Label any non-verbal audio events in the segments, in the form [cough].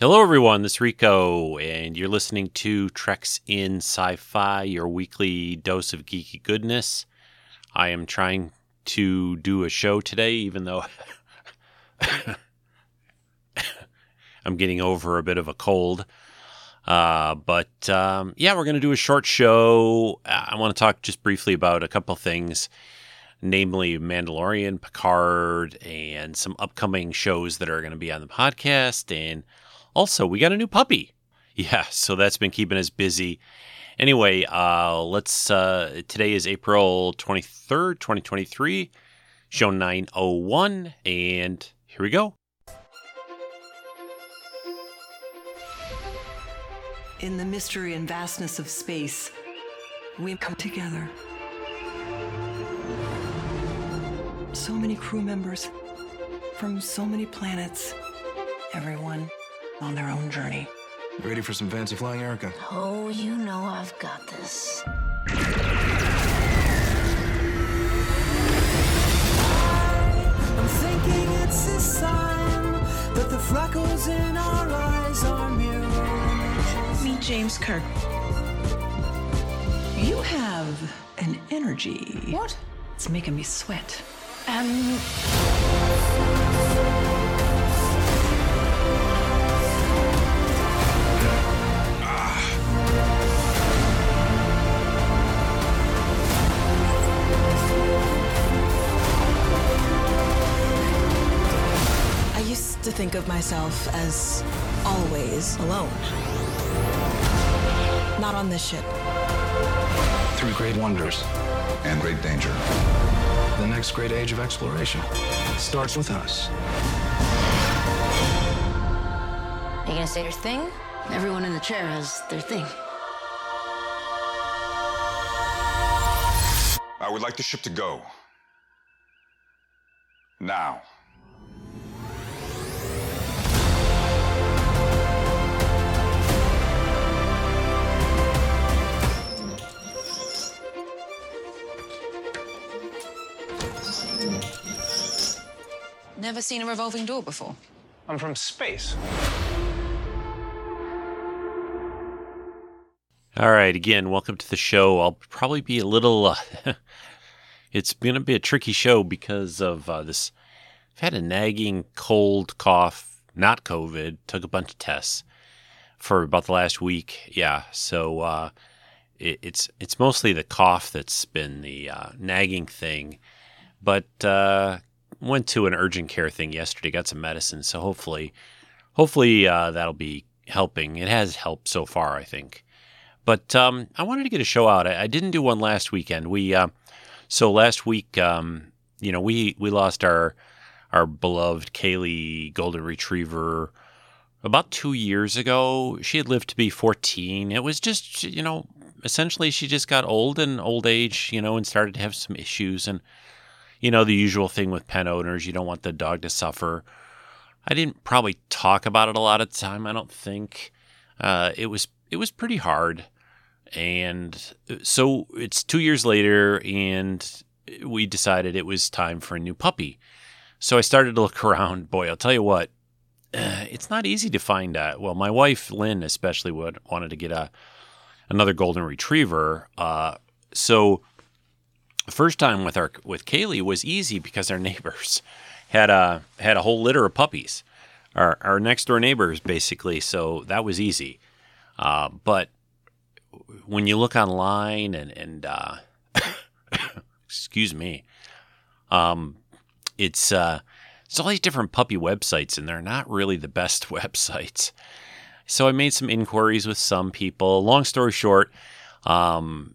Hello, everyone. This is Rico, and you're listening to Treks in Sci Fi, your weekly dose of geeky goodness. I am trying to do a show today, even though [laughs] I'm getting over a bit of a cold. Uh, but um, yeah, we're going to do a short show. I want to talk just briefly about a couple things, namely Mandalorian, Picard, and some upcoming shows that are going to be on the podcast. And also, we got a new puppy. Yeah, so that's been keeping us busy. Anyway, uh, let's. Uh, today is April 23rd, 2023, show 901, and here we go. In the mystery and vastness of space, we come together. So many crew members from so many planets, everyone on their own journey. Ready for some fancy flying, Erica? Oh, you know I've got this. I'm thinking it's a sign that the freckles in our eyes are mirror images. Meet James Kirk. You have an energy. What? It's making me sweat. Um, of myself as always alone. Not on this ship. Through great wonders. and great danger. The next great age of exploration starts with us. Are you gonna say your thing? Everyone in the chair has their thing. I would like the ship to go. Now. Never seen a revolving door before. I'm from space. All right, again, welcome to the show. I'll probably be a little. Uh, [laughs] it's going to be a tricky show because of uh, this. I've had a nagging cold, cough, not COVID. Took a bunch of tests for about the last week. Yeah, so uh, it, it's it's mostly the cough that's been the uh, nagging thing. But uh, went to an urgent care thing yesterday. Got some medicine, so hopefully, hopefully uh, that'll be helping. It has helped so far, I think. But um, I wanted to get a show out. I, I didn't do one last weekend. We uh, so last week, um, you know, we we lost our our beloved Kaylee Golden Retriever about two years ago. She had lived to be 14. It was just, you know, essentially she just got old and old age, you know, and started to have some issues. And, you know, the usual thing with pet owners, you don't want the dog to suffer. I didn't probably talk about it a lot of time. I don't think uh, it was it was pretty hard. And so it's two years later, and we decided it was time for a new puppy. So I started to look [laughs] around. Boy, I'll tell you what, uh, it's not easy to find. Uh, well, my wife Lynn especially would wanted to get a another golden retriever. Uh, so the first time with our with Kaylee was easy because our [laughs] neighbors had a had a whole litter of puppies. Our our next door neighbors basically, so that was easy. Uh, but when you look online and and uh, [coughs] excuse me, um, it's uh, it's all these different puppy websites, and they're not really the best [laughs] websites. So I made some inquiries with some people. Long story short, um,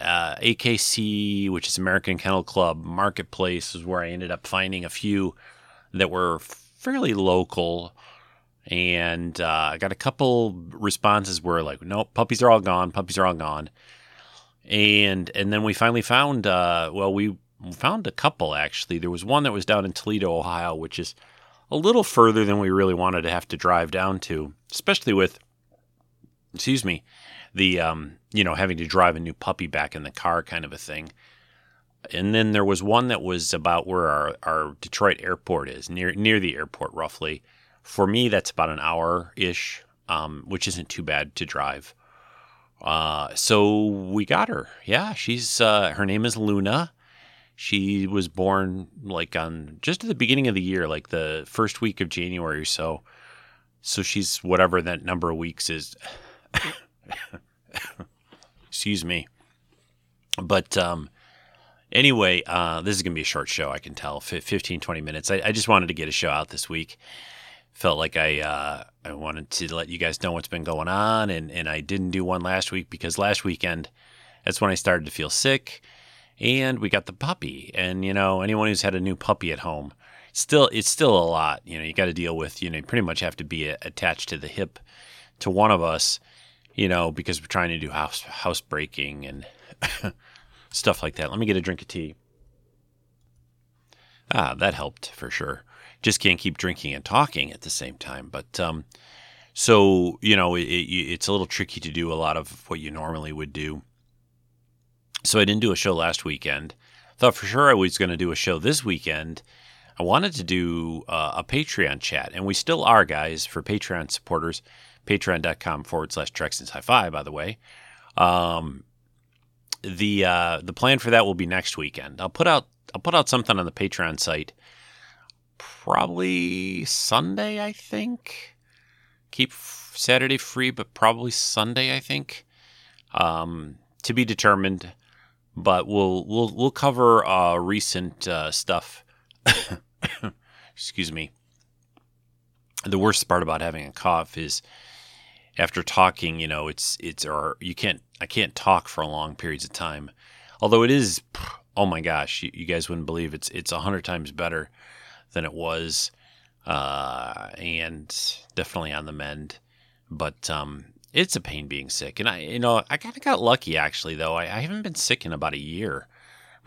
uh, AKC, which is American Kennel Club Marketplace, is where I ended up finding a few that were fairly local. And uh, I got a couple responses where like, nope, puppies are all gone. Puppies are all gone. And and then we finally found, uh, well, we found a couple actually. There was one that was down in Toledo, Ohio, which is a little further than we really wanted to have to drive down to, especially with, excuse me, the um, you know having to drive a new puppy back in the car kind of a thing. And then there was one that was about where our, our Detroit airport is, near near the airport roughly, For me, that's about an hour ish, um, which isn't too bad to drive. Uh, so we got her. Yeah, she's uh, her name is Luna. She was born like on just at the beginning of the year, like the first week of January or so. So she's whatever that number of weeks is. [laughs] Excuse me. But um, anyway, uh, this is going to be a short show, I can tell. F- 15, 20 minutes. I, I just wanted to get a show out this week. Felt like I uh, I wanted to let you guys know what's been going on, and, and I didn't do one last week because last weekend, that's when I started to feel sick, and we got the puppy. And, you know, anyone who's had a new puppy at home, still it's still a lot. You know, you got to deal with, you know, you pretty much have to be attached to the hip to one of us, you know, because we're trying to do house housebreaking and [laughs] stuff like that. Let me get a drink of tea. Ah, that helped for sure. Just can't keep drinking and talking at the same time. But um, so you know, it, it, it's a little tricky to do a lot of what you normally would do. So I didn't do a show last weekend. Thought for sure I was going to do a show this weekend. I wanted to do uh, a Patreon chat, and we still are, guys, for Patreon supporters. Patreon.com forward slash Treks in Sci Fi, by the way. Um, the uh, the plan for that will be next weekend. I'll put out I'll put out something on the Patreon site probably Sunday, I think. Keep Saturday free, but probably Sunday, I think. Um, to be determined, but we'll we'll we'll cover uh, recent uh, stuff. [coughs] Excuse me. The worst part about having a cough is after talking, you know, it's it's or you can't I can't talk for long periods of time. Although it is, oh my gosh, you, you guys wouldn't believe it's it's a hundred times better than it was, uh, and definitely on the mend. But um, it's a pain being sick, and I you know I kind of got lucky actually though. I, I haven't been sick in about a year.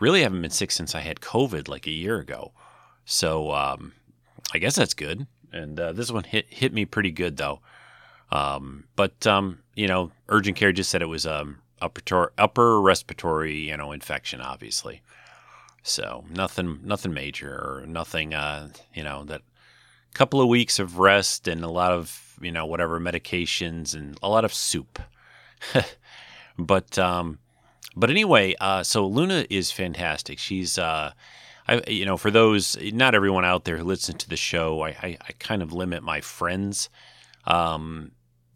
Really haven't been sick since I had COVID like a year ago. So um, I guess that's good. And uh, this one hit hit me pretty good though. Um, but um, you know, urgent care just said it was um upper upper respiratory you know infection, obviously. So nothing nothing major or nothing uh, you know that couple of weeks of rest and a lot of you know whatever medications and a lot of soup. [laughs] but um, but anyway, uh, so Luna is fantastic. She's uh, I you know for those not everyone out there who listens to the show, I I, I kind of limit my friends. Um,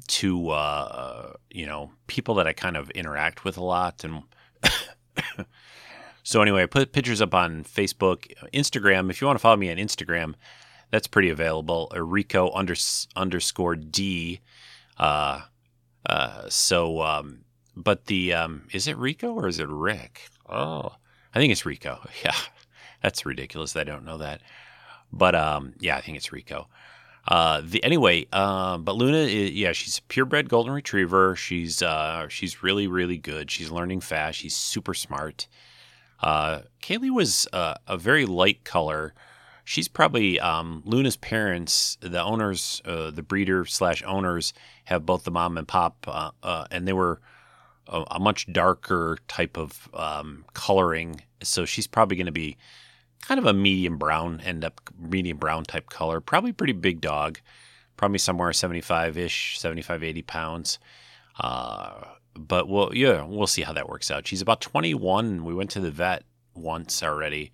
to uh, you know people that I kind of interact with a lot, and [coughs] so anyway, I put pictures up on Facebook, Instagram. If you want to follow me on Instagram, that's pretty available. Rico under, underscore D. Uh, uh, so, um, but the um, is it Rico or is it Rick? Oh, I think it's Rico. [laughs] Yeah, that's ridiculous. I don't know that, but um, yeah, I think it's Rico. Uh, the anyway, uh, but Luna, is, yeah, she's a purebred golden retriever. She's uh, she's really really good. She's learning fast. She's super smart. Uh, Kaylee was uh, a very light color. She's probably um, Luna's parents, the owners, uh, the breeder slash owners, have both the mom and pop, and they were a, a, much darker type of um, coloring. So she's probably going to be kind of a medium brown, end up medium brown type color. Probably pretty big dog, probably somewhere 75 ish, 75, 80 pounds. Uh, but we'll, yeah, we'll see how that works out. She's about 21. We went to the vet once already.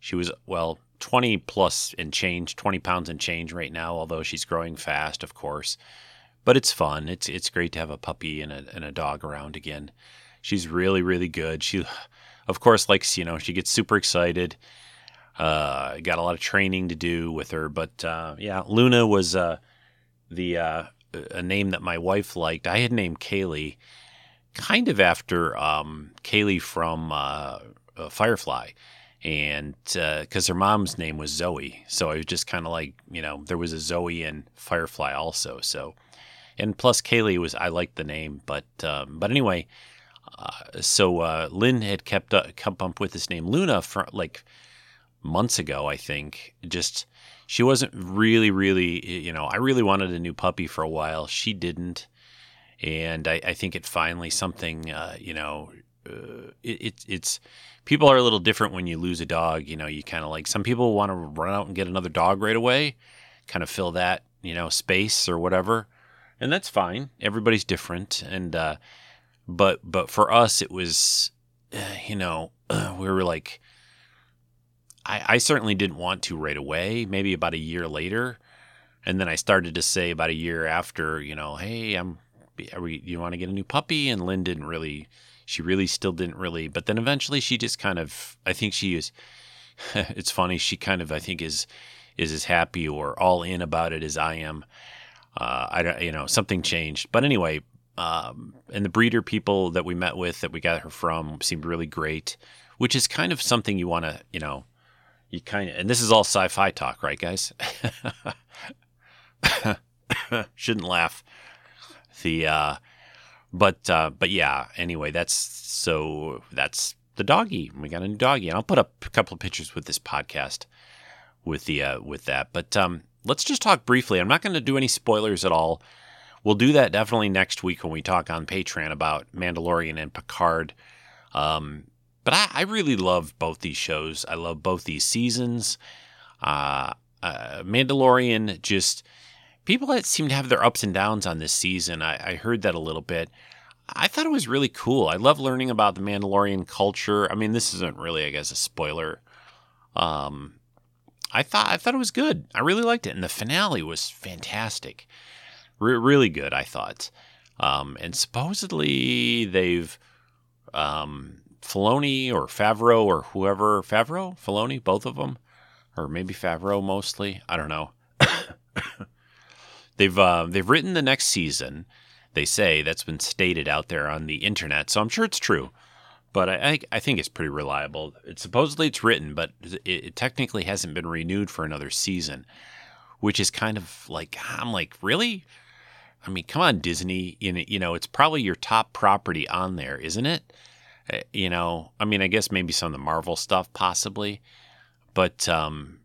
She was, well, 20 plus and change, 20 pounds and change right now, although she's growing fast, of course. But it's fun. It's it's great to have a puppy and a, and a dog around again. She's really, really good. She, of course, likes, you know, she gets super excited. Uh, got a lot of training to do with her, but uh, yeah, Luna was uh, the uh, a name that my wife liked. I had named Kaylee kind of after um, Kaylee from uh, uh, Firefly, and because her mom's name was Zoe, so I was just kind of like you know there was a Zoe in Firefly also. So, and plus Kaylee was I liked the name, but um, but anyway, so Lynn had kept uh, kept up with this name. Luna for like months ago, I think. Just she wasn't really, really, you know, I really wanted a new puppy for a while. She didn't, and I, I think it finally something, uh, you know, uh, it, it, it's people are a little different when you lose a dog. You know, you kind of like some people want to run out and get another dog right away, kind of fill that you know, space or whatever, and that's fine. Everybody's different, and uh, but but for us, it was, uh, you know, [clears throat] we were like, I, I certainly didn't want to right away. Maybe about a year later, and then I started to say about a year after, you know, hey, I'm, are we, you want to get a new puppy? And Lynn didn't really, she really still didn't really, but then eventually she just kind of, I think she is, [laughs] it's funny, she kind of, I think is, is as happy or all in about it as I am. Uh, I don't, you know, something changed, but anyway, um, and the breeder people that we met with that we got her from seemed really great, which is kind of something you want to, you know, you kind of, and this is all sci-fi talk, right, guys? [laughs] Shouldn't laugh. The uh but uh but yeah, anyway, that's so that's the doggy. We got a new doggy. And I'll put up a couple of pictures with this podcast with the uh with that. But um let's just talk briefly. I'm not going to do any spoilers at all. We'll do that definitely next week when we talk on Patreon about Mandalorian and Picard. Um but I, I really love both these shows. I love both these seasons. Uh, uh Mandalorian just people that seem to have their ups and downs on this season. I, I, heard that a little bit. I thought it was really cool. I love learning about the Mandalorian culture. I mean, this isn't really, I guess, a spoiler. Um, I thought I thought it was good. I really liked it, and the finale was fantastic. Re- really good, I thought. Um, and supposedly they've um, Filoni or Favreau or whoever Favreau, Filoni, both of them, or maybe Favreau mostly. I don't know. [coughs] They've uh, they've written the next season. They say that's been stated out there on the internet, so I'm sure it's true. But I, I think it's pretty reliable. It's supposedly it's written, but it, it technically hasn't been renewed for another season, which is kind of like I'm like really. I mean, come on, Disney. You know, it's probably your top property on there, isn't it? Uh, you know, I mean, I guess maybe some of the Marvel stuff, possibly, but um,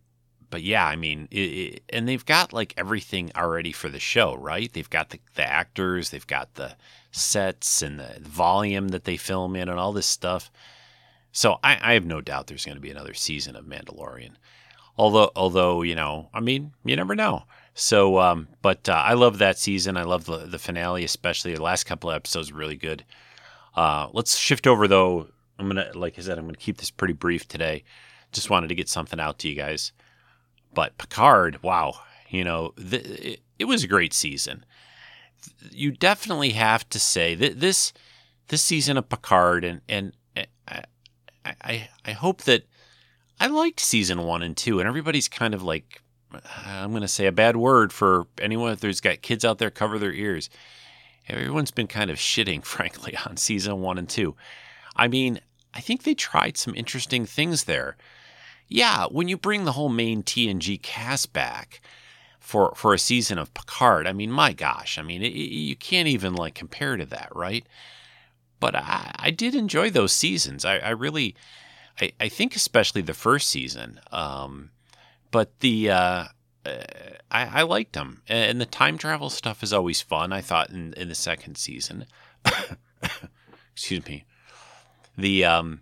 but yeah, I mean, it, it, and they've got like everything already for the show, right? They've got the, the actors, they've got the sets and the volume that they film in, and all this stuff. So I, I have no doubt there's going to be another season of Mandalorian. Although, although you know, I mean, you never know. So, um, but uh, I love that season. I love the, the finale, especially the last couple of episodes, really good. Uh, let's shift over though. I'm gonna, like I said, I'm gonna keep this pretty brief today. Just wanted to get something out to you guys. But Picard, wow, you know, it, it, was a great season. You definitely have to say that this this season of Picard, and and I, I I hope that I liked season one and two, and everybody's kind of like I'm going to say a bad word for anyone who's got kids out there. Cover their ears. Everyone's been kind of shitting, [laughs] frankly, on season one and two. I mean, I think they tried some interesting things there yeah, when you bring the whole main TNG cast back for for a season of Picard, I mean, my gosh, I mean, it, you can't even like compare to that, right? But I, I did enjoy those seasons. I, I really, I, I think especially the first season. Um, but the uh, I, I liked them, and the time travel stuff is always fun. I thought in in the second season. [coughs] Excuse me. The um,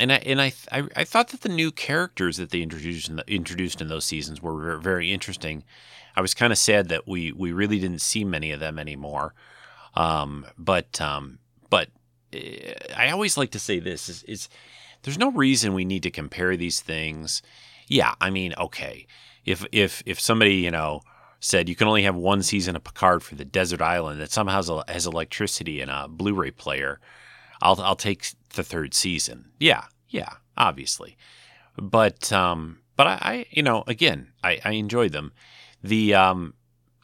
and I and I, I, I thought that the new characters that they introduced in the, introduced in those seasons were very interesting. I was kind of sad that we we really didn't see many of them anymore. Um, but um, but eh, I always like to say this is, is there's no reason we need to compare these things. Yeah, I mean, okay, if if if somebody you know said you can only have one season of Picard for the desert island that somehow has, has electricity and a Blu-ray player I'll I'll take the third season. Yeah, yeah, obviously. But um, but I, I you know again I, I enjoyed them. The um,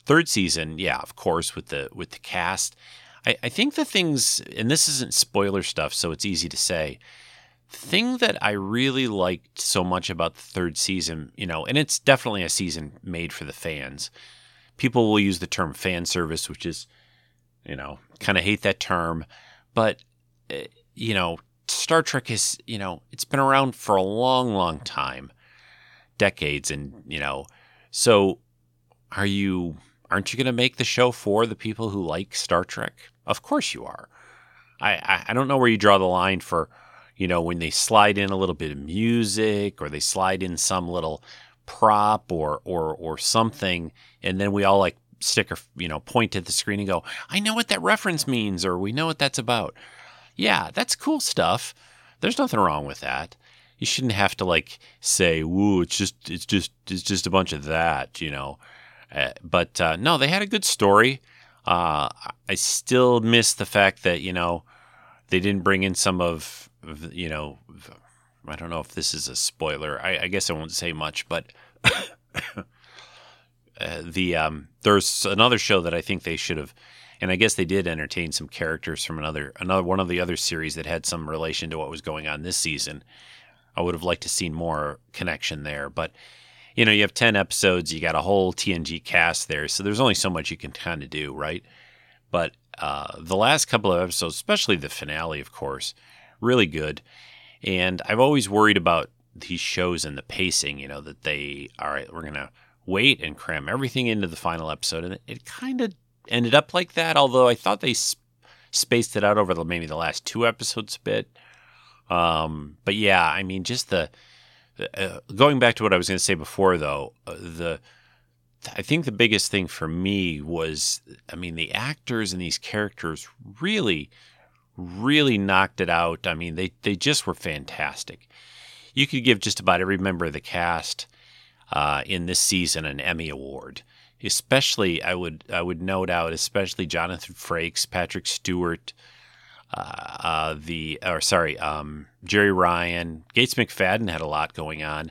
third season, yeah, of course with the with the cast. I, I think the things and this isn't spoiler stuff, so it's easy to say. Thing that I really liked so much about the third season, you know, and it's definitely a season made for the fans. People will use the term fan service, which is, you know, kind of hate that term, but eh, you know, Star Trek is, you know, it's been around for a long, long time, decades, and you know, so are you? Aren't you going to make the show for the people who like Star Trek? Of course you are. I, I, I don't know where you draw the line for, you know, when they slide in a little bit of music or they slide in some little prop or or or something, and then we all like stick or you know point at the screen and go, "I know what that reference means," or "We know what that's about." Yeah, that's cool stuff. There's nothing wrong with that. You shouldn't have to like say, "Woo, it's just it's just it's just a bunch of that," you know. Uh, but uh, no, they had a good story. Uh, I still miss the fact that you know they didn't bring in some of you know I don't know if this is a spoiler. I, I guess I won't say much, but [coughs] uh, the um, there's another show that I think they should have, and I guess they did entertain some characters from another another one of the other series that had some relation to what was going on this season. I would have liked to seen more connection there, but you know, you have ten episodes, you got a whole TNG cast there, so there's only so much you can kind of do, right? But uh, the last couple of episodes, especially the finale, of course, really good. And I've always worried about these shows and the pacing, you know, that they, all right, we're going to wait and cram everything into the final episode. And it kind of ended up like that, although I thought they sp- spaced it out over the, maybe the last two episodes a bit. Um, but yeah, I mean, just the, uh, going back to what I was going to say before, though, uh, the, I think the biggest thing for me was, I mean, the actors and these characters really, really knocked it out. I mean, they, they just were fantastic. You could give just about every member of the cast uh, in this season an Emmy award. Especially, I would I would note out, especially Jonathan Frakes, Patrick Stewart, uh, uh, the or sorry, um, Jeri Ryan, Gates McFadden had a lot going on.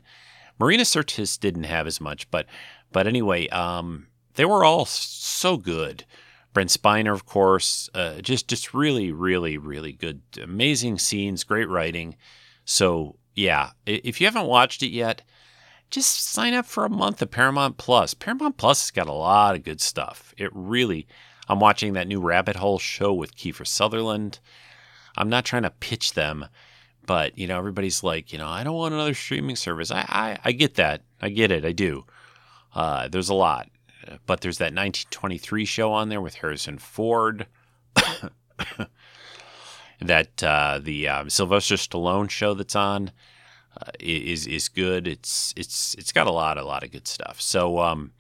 Marina Sirtis didn't have as much, but but anyway, um, they were all so good. Brent Spiner, of course, uh, just just really, really, really good, amazing scenes, great writing. So yeah, if you haven't watched it yet, just sign up for a month of Paramount Plus. Paramount Plus has got a lot of good stuff. It really. I'm watching that new Rabbit Hole show with Kiefer Sutherland. I'm not trying to pitch them, but you know everybody's like, you know, I don't want another streaming service. I I, I get that. I get it. I do. Uh, there's a lot, but there's that 1923 show on there with Harrison Ford. [coughs] that uh, the um, Sylvester Stallone show that's on uh, is is good. It's it's it's got a lot a lot of good stuff. So um,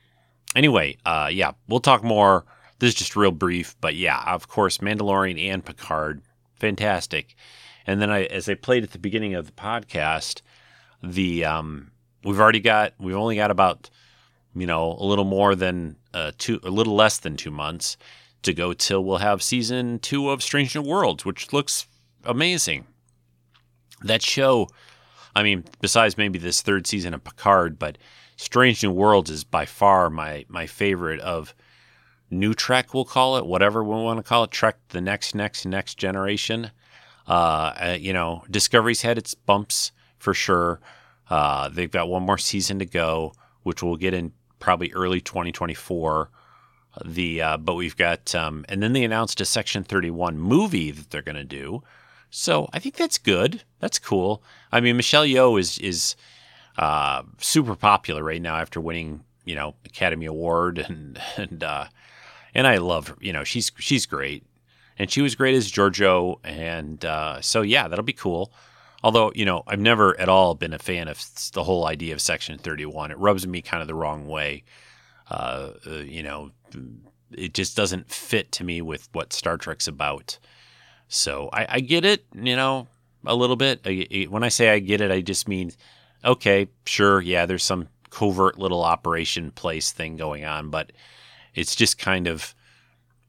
anyway, uh, yeah, we'll talk more. This is just real brief, but yeah, of course, Mandalorian and Picard, fantastic. And then I, as I played at the beginning of the podcast, the um, we've already got we've only got about you know a little more than uh, two, a little less than two months to go till we'll have season two of Strange New Worlds, which looks amazing. That show, I mean, besides maybe this third season of Picard, but Strange New Worlds is by far my my favorite of new Trek. We'll call it whatever we want to call it. Trek, the next, next, next generation. Uh, uh, you know, Discovery's had its bumps for sure. Uh, they've got one more season to go, which we'll get in probably early 2024 the uh, but we've got um, and then they announced a section 31 movie that they're going to do. So i think that's good. That's cool. I mean michelle yeoh is is uh, super popular right now after winning you know academy award [laughs] and and uh, and i love her you know she's she's great. And she was great as Georgiou and uh, so yeah that'll be cool although you know i've never at all been a fan of the whole idea of section 31 it rubs me kind of the wrong way uh, uh, you know, it just doesn't fit to me with what Star Trek's about. So I, I get it, you know, a little bit. I, when I say I get it, I just mean, okay, sure, yeah, there's some covert little operation place thing going on, but it's just kind of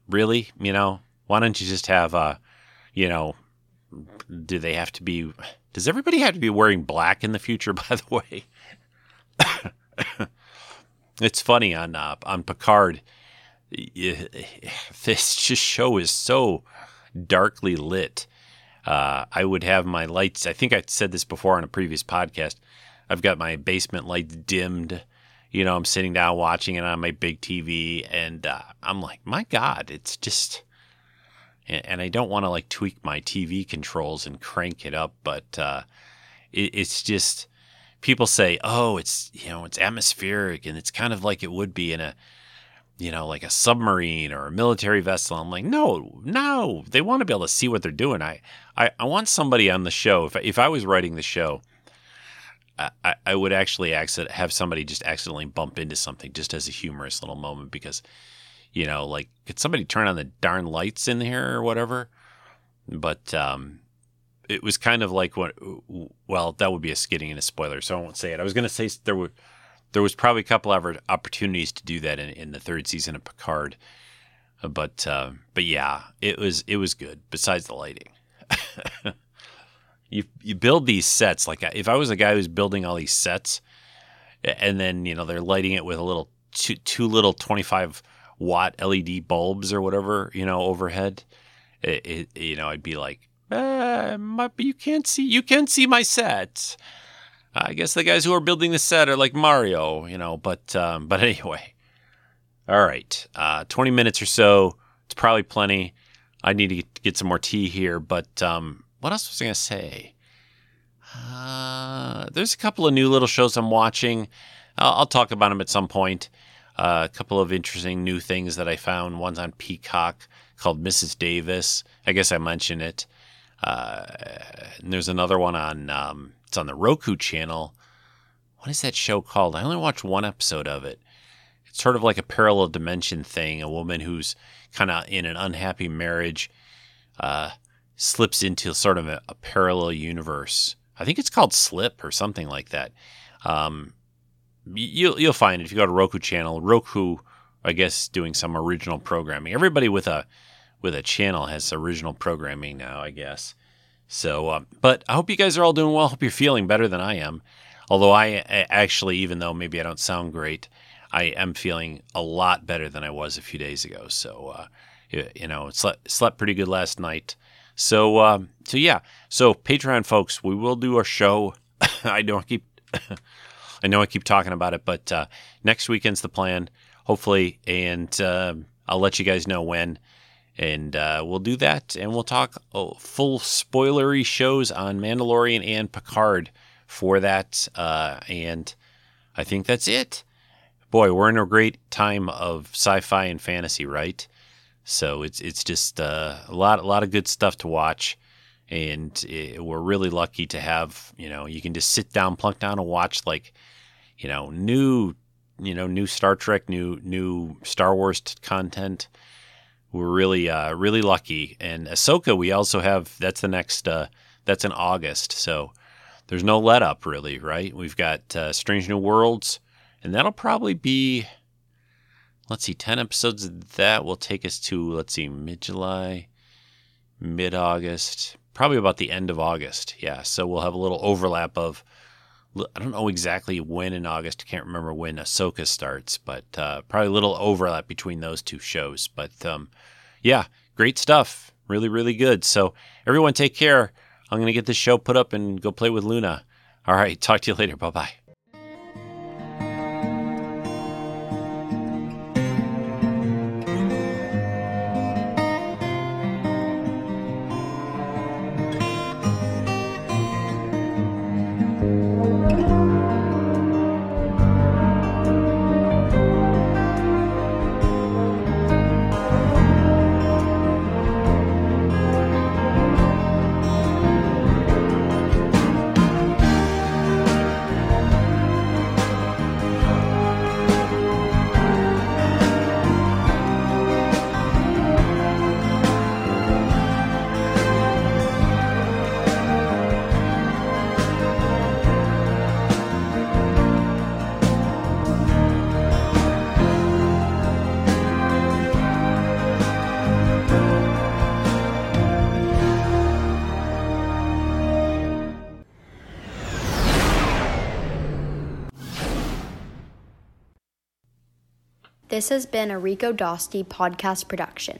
really, you know, why don't you just have a, you know, do they have to be? Does everybody have to be wearing black in the future? [laughs] By the way. It's funny on uh, on Picard. [laughs] This just show is so darkly lit. Uh, I would have my lights. I think I said this before on a previous podcast. I've got my basement lights dimmed. You know, I'm sitting down watching it on my big TV, and uh, I'm like, my God, it's just. And, I don't want to like tweak my TV controls and crank it up, but uh, it, it's just people say, "Oh, it's you know, it's atmospheric and it's kind of like it would be in a you know, like a submarine or a military vessel." I'm like, "No, no. They want to be able to see what they're doing. I I, I want somebody on the show if I, if I was writing the show, I, I- would actually accident, have somebody just accidentally bump into something just as a humorous little moment because, you know, like, could somebody turn on the darn lights in here or whatever? But um, it was kind of like what, well, that would be a skidding and a spoiler, so I won't say it. I was going to say there were, there was probably a couple of opportunities to do that in, in the third season of Picard. But uh, but yeah, it was it was good. Besides the lighting, [laughs] you you build these sets like if I was a guy who's building all these sets, and then you know they're lighting it with a little two, two little twenty five watt LED bulbs or whatever you know overhead, it, it, you know I'd be like, my, you can't see you can't see my set. I guess the guys who are building the set are like Mario, you know. But um, but [laughs] anyway, all right, uh, twenty minutes or so. It's probably plenty. I need to get, some more tea here. But um, what else was I gonna say? Uh, there's a couple of new little shows I'm watching. I'll, I'll talk about them at some point. A couple of interesting new things that I found. One's on Peacock called Mrs. Davis. I guess I mentioned it. Uh, and there's another one on um, it's on the Roku channel. What is that show called? I only watched one episode of it. It's sort of like a parallel dimension thing. A woman who's kind of in an unhappy marriage uh, slips into sort of a, a, parallel universe. I think it's called Slip or something like that. Um, you'll you'll find it if you go to Roku channel. Roku, I guess, doing some original programming. Everybody with a with a channel has original programming now, I guess. So, um, but I hope you guys are all doing well. Hope you're feeling better than I am. Although I, I actually, even though maybe I don't sound great, I am feeling a lot better than I was a few days ago. So, uh, you, you know, slept, slept pretty good last night. So, um, so yeah. So, Patreon folks, we will do a show. [laughs] I don't keep, [laughs] I know I keep talking about it, but uh, next weekend's the plan, hopefully, and uh, I'll let you guys know when. And uh, we'll do that and we'll talk oh, full spoilery shows on mandalorian and picard for that uh, and i think that's it. Boy we're in a great time of sci-fi and fantasy right? So it's it's just uh, a lot a lot of good stuff to watch and it, we're really lucky to have you know you can just sit down plunk down and watch like you know new you know new star trek new new star wars content we're really uh, really lucky. And Ahsoka, we also have that's the next uh, that's in August, so there's no let up really, right? We've got uh, Strange New Worlds, and that'll probably be let's see, ten episodes of that will take us to let's see, mid July, mid August, probably about the end of August. Yeah, so we'll have a little overlap of. I don't know exactly when in August. I can't remember when Ahsoka starts, but uh, probably a little overlap between those two shows. But um, yeah, great stuff. Really, really good. So everyone, take care. I'm going to get this show put up and go play with Luna. All right, talk to you later. Bye bye. This has been a Rico Dosti podcast production.